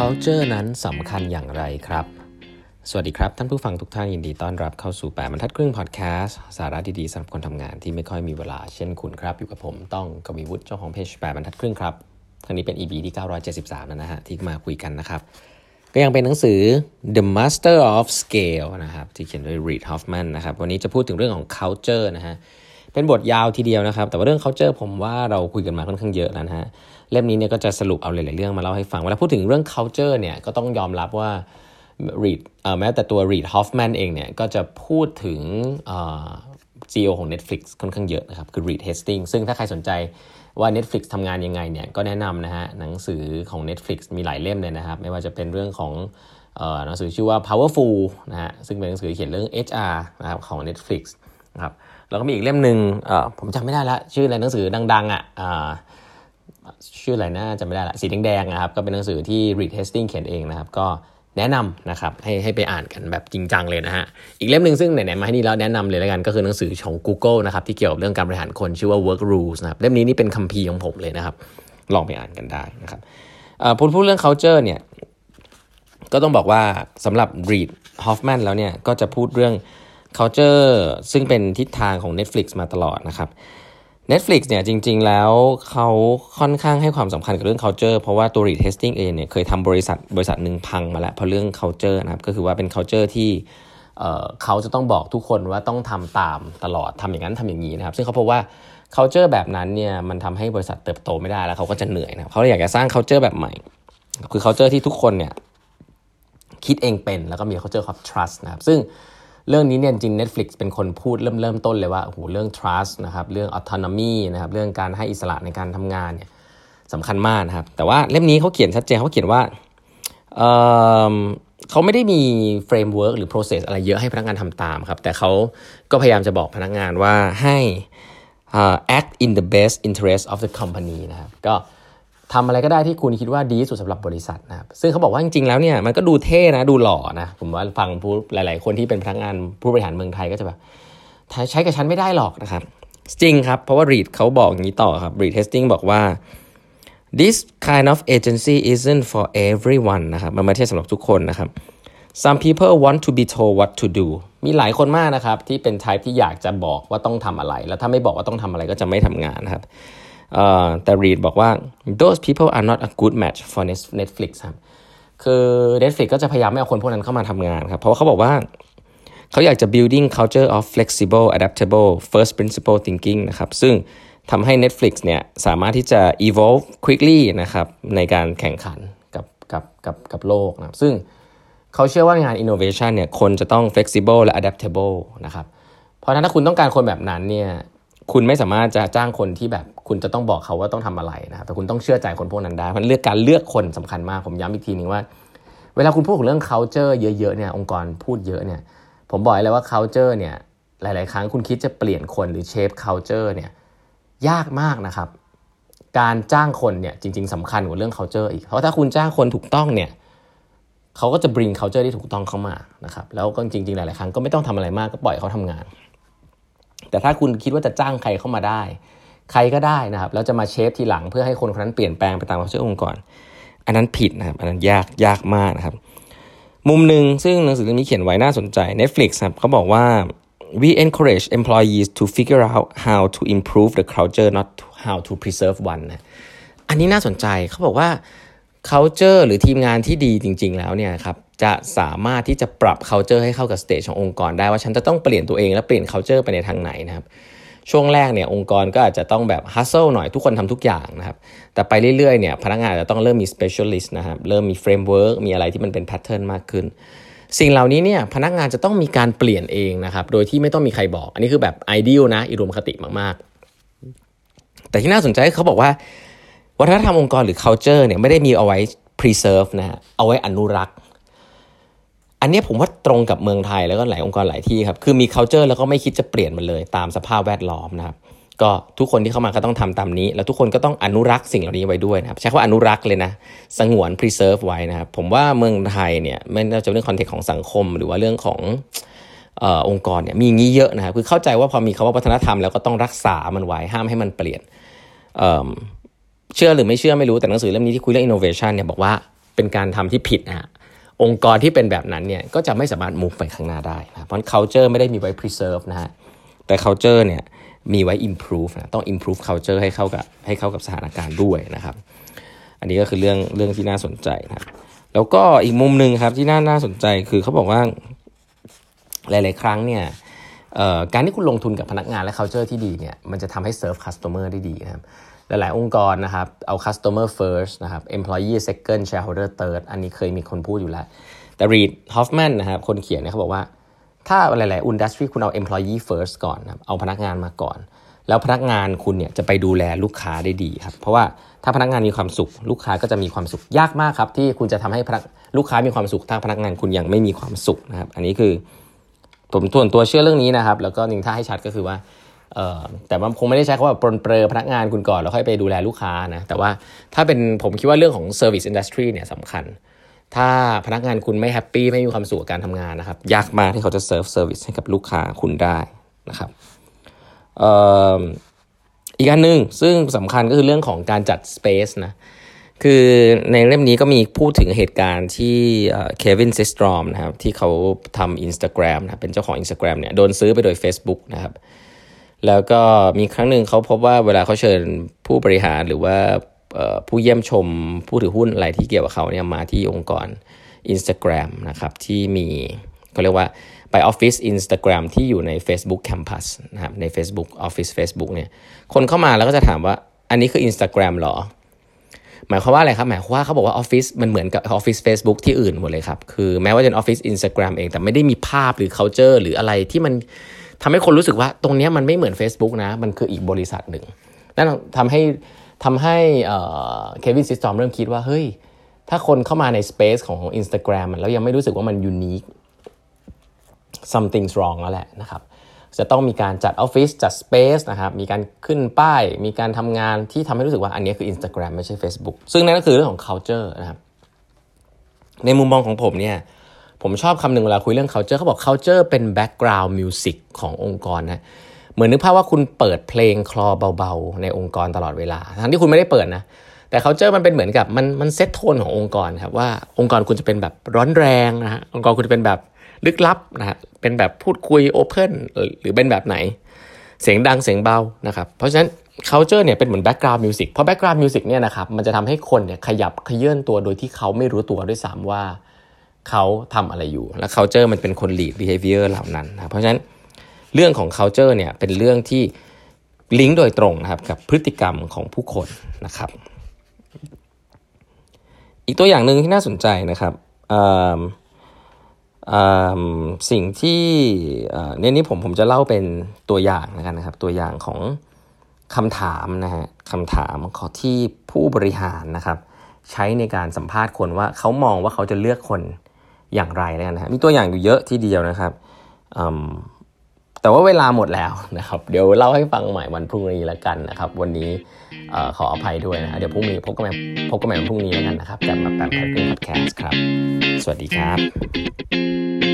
culture นั้นสำคัญอย่างไรครับ สวัสดีครับ ท่านผู้ฟังทุกท่านยินดีต้อนรับเข้าสู่แปดบรรทัดครึ่งพอดแคสต์สาระดีๆสำหรับคนทำงานที่ไม่ค่อยมีเวลาเช่นคุณครับ อยู่กับผมต้องกวีวุฒิเจ้าของเพจแปดบรรทัดครึ่งครับครั้งนี้เป็น EP ที่ 973 แล้วนะฮะที่มาคุยกันนะครับ ก็ยังเป็นหนังสือ The Master of Scale นะครับที่เขียนโดย Reid Hoffman นะครับวันนี้จะพูดถึงเรื่องของ culture นะฮะ เป็นบทยาวทีเดียวนะครับ แต่ว่าเรื่อง culture ผมว่าเราคุยกันมาค่อนข้างเยอะแล้วนะฮะเล่มนี้เนี่ยก็จะสรุปเอาหลายๆเรื่องมาเล่าให้ฟังเวลาพูดถึงเรื่อง culture เนี่ยก็ต้องยอมรับว่า Reid แม้แต่ตัว Reid Hoffman เองเนี่ยก็จะพูดถึง CEO ของ Netflix ค่อนข้างเยอะนะครับ คือ Reid Hastings ซึ่งถ้าใครสนใจว่า Netflix ทำงานยังไงเนี่ยก็แนะนำนะฮะหนังสือของ Netflix มีหลายเล่มเลยนะครับ ไม่ว่าจะเป็นเรื่องของหนังสือชื่อว่า Powerful นะฮะซึ่งเป็นหนังสือเขียนเรื่อง HR นะครับของ Netflix นะครับ แล้วก็มีอีกเล่มหนึ่งผมจำไม่ได้ละชื่ออะไรหนังสือดังๆอะชื่ออะไรนะจำไม่ได้ละสีแดงๆนะครับก็เป็นหนังสือที่ Reid Hastings เขียนเองนะครับ ก็แนะนำนะครับให้ให้ไปอ่านกันแบบจริงจังเลยนะฮะอีกเล่มหนึ่งซึ่งไหนๆมาให้นี่แล้วแนะนำเลยแล้วกันก็คือหนังสือของ Google นะครับที่เกี่ยวกับเรื่องการบริหารคนชื่อว่า Work Rules นะครับเล่มนี้นี่เป็นคัมภีร์ของผมเลยนะครับ ลองไปอ่านกันได้นะครับพูดพูดเรื่อง culture เนี่ยก็ต้องบอกว่าสำหรับ Reid Hoffman แล้วเนี่ยก็จะพูดเรื่อง culture ซึ่งเป็นทิศทางของ Netflix มาตลอดนะครับ Netflix เนี่ยจริง ๆ แล้วเขาค่อนข้างให้ความสำคัญกับเรื่อง culture เพราะว่าตัว retesting เองเนี่ยเคยทำบริษัทบริษัทหนึ่งพังมาแล้วเพราะเรื่อง culture นะครับก็คือว่าเป็น culture ที่เขาจะต้องบอกทุกคนว่าต้องทำตามตลอดทำอย่างนั้นทำอย่างนี้นะครับ ซึ่งเขาพบว่า culture แบบนั้นเนี่ยมันทำให้บริษัทเติบโตไม่ได้แล้วเขาก็จะเหนื่อยนะเขาเลยอยากจะสร้าง culture แบบใหม่ คือ culture ที่ทุกคนเนี่ยคิดเองเป็นแล้วก็มี culture of trust นะครับซึ่ง เรื่องนี้เนี่ยจริง Netflix เป็นคนพูดเริ่มเริ่มต้นเลยว่าโอ้โหเรื่อง trust นะครับเรื่อง autonomy นะครับเรื่องการให้อิสระในการทำงานเนี่ยสำคัญมากนะครับ แต่ว่าเล่มนี้เขาเขียนชัดเจนเขาเขียนว่าเขาไม่ได้มี framework หรือ process อะไรเยอะให้พนักงานทำตามครับ แต่เขาก็พยายามจะบอกพนักงานว่าให้ act in the best interest of the company นะครับก็ ทำอะไรก็ได้ที่คุณคิดว่าดีที่สุดสำหรับบริษัทนะครับซึ่งเขาบอกว่าจริงๆแล้วเนี่ยมันก็ดูเท่นะดูหล่อนะผมว่าฟังผู้หลาย ๆ คนที่เป็นพนักงานผู้บริหารเมืองไทยก็จะแบบใช้กับฉันไม่ได้หรอกนะครับจริงครับ เพราะว่า Reed เขาบอกอย่างนี้ต่อครับ Reed Hastings บอกว่า this kind of agency isn't for everyone นะครับมันไม่ใช่สำหรับทุกคนนะครับ some people want to be told what to do มีหลายคนมากนะครับที่เป็น type ที่อยากจะบอกว่าต้องทำอะไร แล้วถ้าไม่บอกว่าต้องทำอะไรก็จะไม่ทำงานนะครับ แต่รีดบอกว่า those people are not a good match for Netflix ครับคือ Netflix ก็จะพยายามไม่เอาคนพวกนั้นเข้ามาทำงานครับ เพราะว่าเขาบอกว่าเขาอยากจะ building culture of flexible adaptable first principle thinking นะครับ ซึ่งทำให้ Netflix เนี่ยสามารถที่จะ evolve quickly นะครับในการแข่งขันกับกับกับกับโลกนะครับ ซึ่งเขาเชื่อว่างาน innovation เนี่ยคนจะต้อง flexible และ adaptable นะครับ เพราะฉะนั้นถ้าคุณต้องการคนแบบนั้นเนี่ยคุณไม่สามารถจะจ้างคนที่แบบ คุณจะต้องบอกเขาว่าต้องทำอะไรนะครับแต่คุณต้องเชื่อใจคนพวกนั้นได้เพราะเลือกการเลือกคนสำคัญมากผมย้ำอีกทีนึงว่า เวลาคุณพูดถึงเรื่อง culture เยอะๆเนี่ยองค์กรพูดเยอะเนี่ยผมบอกเลยว่า culture เนี่ยหลาย ๆ ครั้งคุณคิดจะเปลี่ยนคนหรือ shape culture เนี่ยยากมากนะครับ การจ้างคนเนี่ยจริง ๆสำคัญกว่าเรื่อง culture อีกเพราะถ้าคุณจ้างคนถูกต้องเนี่ยเขาก็จะ bring culture ที่ถูกต้องเข้ามานะครับแล้วก็จริง ๆ หลาย ๆ ครั้งก็ไม่ต้องทำอะไรมากก็ปล่อยเขาทำงาน แต่ถ้าคุณคิดว่าจะจ้างใครเข้ามาได้ ใครก็ได้นะครับแล้วจะมาเชฟทีหลังเพื่อให้คนคนนั้นเปลี่ยนแปลงไปตามความเชื่อองค์กร อันนั้นผิดนะครับอันนั้นยากยากมากนะครับ มุมหนึ่งซึ่งหนังสือเล่มนี้เขียนไว้น่าสนใจ Netflix ครับเขาบอกว่า we encourage employees to figure out how to improve the culture not how to preserve one นะอันนี้น่าสนใจเขาบอกว่า culture หรือทีมงานที่ดีจริง ๆ แล้วเนี่ยครับจะสามารถที่จะปรับ culture ให้เข้ากับสเตจขององค์กรได้ว่าฉันจะต้องเปลี่ยนตัวเองและเปลี่ยน culture ไปในทางไหนนะครับ ช่วงแรกเนี่ยองค์กรก็อาจจะต้องแบบ hustle หน่อยทุกคนทำทุกอย่างนะครับ แต่ไปเรื่อยๆเนี่ยพนักงานจะต้องเริ่มมี specialist นะครับ เริ่มมี framework มีอะไรที่มันเป็น pattern มากขึ้น สิ่งเหล่านี้เนี่ยพนักงานจะต้องมีการเปลี่ยนเองนะครับ โดยที่ไม่ต้องมีใครบอก อันนี้คือแบบ ideal นะอิรุมคติมากๆ แต่ที่น่าสนใจเขาบอกว่า วัฒนธรรมองค์กรหรือ culture เนี่ยไม่ได้มีเอาไว้ preserve นะฮะเอาไว้อนุรักษ์ อันนี้ผมว่าตรงกับเมืองไทยแล้วก็หลายองค์กรหลายที่ครับ คือมี culture แล้วก็ไม่คิดจะเปลี่ยนมันเลยตามสภาพแวดล้อมนะครับ ก็ทุกคนที่เข้ามาก็ต้องทำตามนี้ แล้วทุกคนก็ต้องอนุรักษ์สิ่งเหล่านี้ไว้ด้วยนะครับ ใช้คำว่าอนุรักษ์เลยนะ สงวน preserve ไว้นะครับ ผมว่าเมืองไทยเนี่ยไม่ว่าจะเรื่องคอนเทกต์ของสังคม หรือว่าเรื่องของอองค์กรเนี่ยมีงี้เยอะนะครับ คือเข้าใจว่าพอมีคาว่าวัฒนธรรมแล้วก็ต้องรักษามันไว้ห้ามให้มันเปลี่ยนเเชื่อหรือไม่เชื่อไม่รู้แต่หนังสือเล่มนี้ที่คุยเรื่อง innovation เนี่ยบอกว่าเป็นการทำที่ผิดนะ องค์กรที่เป็นแบบนั้นเนี่ยก็จะไม่สามารถ move ไปข้างหน้าได้นะเพราะ culture ไม่ได้มีไว้ preserve นะฮะแต่ culture เนี่ยมีไว้ improve นะต้อง improve culture ให้เข้ากับให้เข้ากับสถานการณ์ด้วยนะครับ อันนี้ก็คือเรื่องเรื่องที่น่าสนใจนะแล้วก็อีกมุมหนึ่งครับที่น่าน่าสนใจคือเขาบอกว่าหลาย ๆ ครั้งเนี่ย การที่คุณลงทุนกับพนักงานและ culture ที่ดีเนี่ยมันจะทำให้ serve customer ได้ดีนะครับหลาย ๆ องค์กรนะครับเอา customer first นะครับ employee second shareholder third อันนี้เคยมีคนพูดอยู่แล้ว แต่ Reid Hoffman นะครับคนเขียนเนี่ยเขาบอกว่า ถ้าหลาย ๆอินดัสทรีคุณเอา employee first ก่อนนะเอาพนักงานมาก่อน แล้วพนักงานคุณเนี่ยจะไปดูแลลูกค้าได้ดีครับ เพราะว่าถ้าพนักงานมีความสุข ลูกค้าก็จะมีความสุขยากมากครับ ที่คุณจะทำให้ลูกค้ามีความสุขถ้าพนักงานคุณยังไม่มีความสุขนะครับ อันนี้คือ ผมส่วนตัวเชื่อเรื่องนี้นะครับ แล้วก็หนึ่งถ้าให้ชัดก็คือว่าแต่ว่าคงไม่ได้ใช้คำว่าปรนเปรอพนักงานคุณก่อนแล้วค่อยไปดูแลลูกค้านะแต่ว่าถ้าเป็นผมคิดว่าเรื่องของ Service Industry เนี่ยสำคัญ ถ้าพนักงานคุณไม่ happy ไม่มีความสุขกับการทำงานนะครับ ยากมากที่เขาจะ serve service ให้กับลูกค้าคุณได้นะครับอีกอันหนึ่งซึ่งสำคัญก็คือเรื่องของการจัด Space นะ คือในเล่มนี้ก็มีพูดถึงเหตุการณ์ที่เควินซิสตรอมนะครับที่เขาทำ Instagram นะเป็นเจ้าของ Instagram เนี่ยโดนซื้อไปโดย Facebook นะครับ แล้วก็มีครั้งหนึ่งเขาพบว่าเวลาเขาเชิญผู้บริหารหรือว่าผู้เยี่ยมชมผู้ถือหุ้นอะไรที่เกี่ยวกับเขาเนี่ยมาที่องค์กร Instagram นะครับที่มีเขาเรียกว่าไปออฟฟิศ Instagram ที่อยู่ใน Facebook Campus นะครับใน Facebook Office Facebook เนี่ยคนเข้ามาแล้วก็จะถามว่าอันนี้คือ Instagram หรอ หมายความว่าอะไรครับ หมายความว่าเขาบอกว่าออฟฟิศมันเหมือนกับออฟฟิศ Facebook ที่อื่นหมดเลยครับ คือแม้ว่าจะเป็นออฟฟิศ Instagram เอง แต่ไม่ได้มีภาพหรือ culture หรืออะไรที่มันทำให้คนรู้สึกว่าตรงนี้มันไม่เหมือน Facebook นะ มันคืออีกบริษัทหนึ่ง นั่นทำให้ทำให้ Kevin Systrom เริ่มคิดว่า เฮ้ย ถ้าคนเข้ามาใน Space ของ Instagram แล้วยังไม่รู้สึกว่ามัน unique something's wrong แล้วแหละนะครับ จะต้องมีการจัดออฟฟิศจัด Space นะครับมีการขึ้นป้าย มีการทำงานที่ทำให้รู้สึกว่าอันนี้คือ Instagram ไม่ใช่ Facebook ซึ่งนั่นก็คือเรื่องของ culture นะครับในมุมมองของผมเนี่ยผมชอบคำหนึ่งเวลาคุยเรื่อง culture เขาบอก culture เป็น background music ขององค์กรนะเหมือนนึกภาพว่าคุณเปิดเพลงคลอเบาๆ ในองค์กรตลอดเวลา ทั้งที่คุณไม่ได้เปิดนะ แต่ culture มันเป็นเหมือนกับมันมันเซตโทนขององค์กรครับว่าองค์กรคุณจะเป็นแบบร้อนแรงนะฮะองค์กรคุณจะเป็นแบบลึกลับนะฮะเป็นแบบพูดคุยโอเพนหรือเป็นแบบไหน เสียงดังเสียงเบานะครับเพราะฉะนั้น culture เนี่ยเป็นเหมือน background music เพราะ background music เนี่ยนะครับมันจะทำให้คนเนี่ยขยับขยื่นตัวโดยที่เขาไม่รู้ตัวด้วยซ้ำว่าเขาทำอะไรอยู่ และ culture มันเป็นคน lead behavior เหล่านั้นนะเพราะฉะนั้นเรื่องของ culture เนี่ยเป็นเรื่องที่ลิงก์โดยตรงนะครับกับพฤติกรรมของผู้คนนะครับ อีกตัวอย่างหนึ่งที่น่าสนใจนะครับสิ่งที่เนี่ยนี้ผมผมจะเล่าเป็นตัวอย่างนะครับนะครับ ตัวอย่างของคำถามนะฮะคำถามขอที่ผู้บริหารนะครับ ใช้ในการสัมภาษณ์คนว่าเขามองว่าเขาจะเลือกคนอย่างไรนะฮะมีตัวอย่างอยู่เยอะที่เดียวนะครับ แต่ว่าเวลาหมดแล้วนะครับ เดี๋ยวเล่าให้ฟังใหม่วันพรุ่งนี้แล้วกันนะครับ วันนี้ขออภัยด้วยนะเดี๋ยวพรุ่งนี้พบกันใหม่พบกันใหม่วันพรุ่งนี้แล้วกันนะครับกับมาแปมแพทย์พอดแคสต์ครับ สวัสดีครับ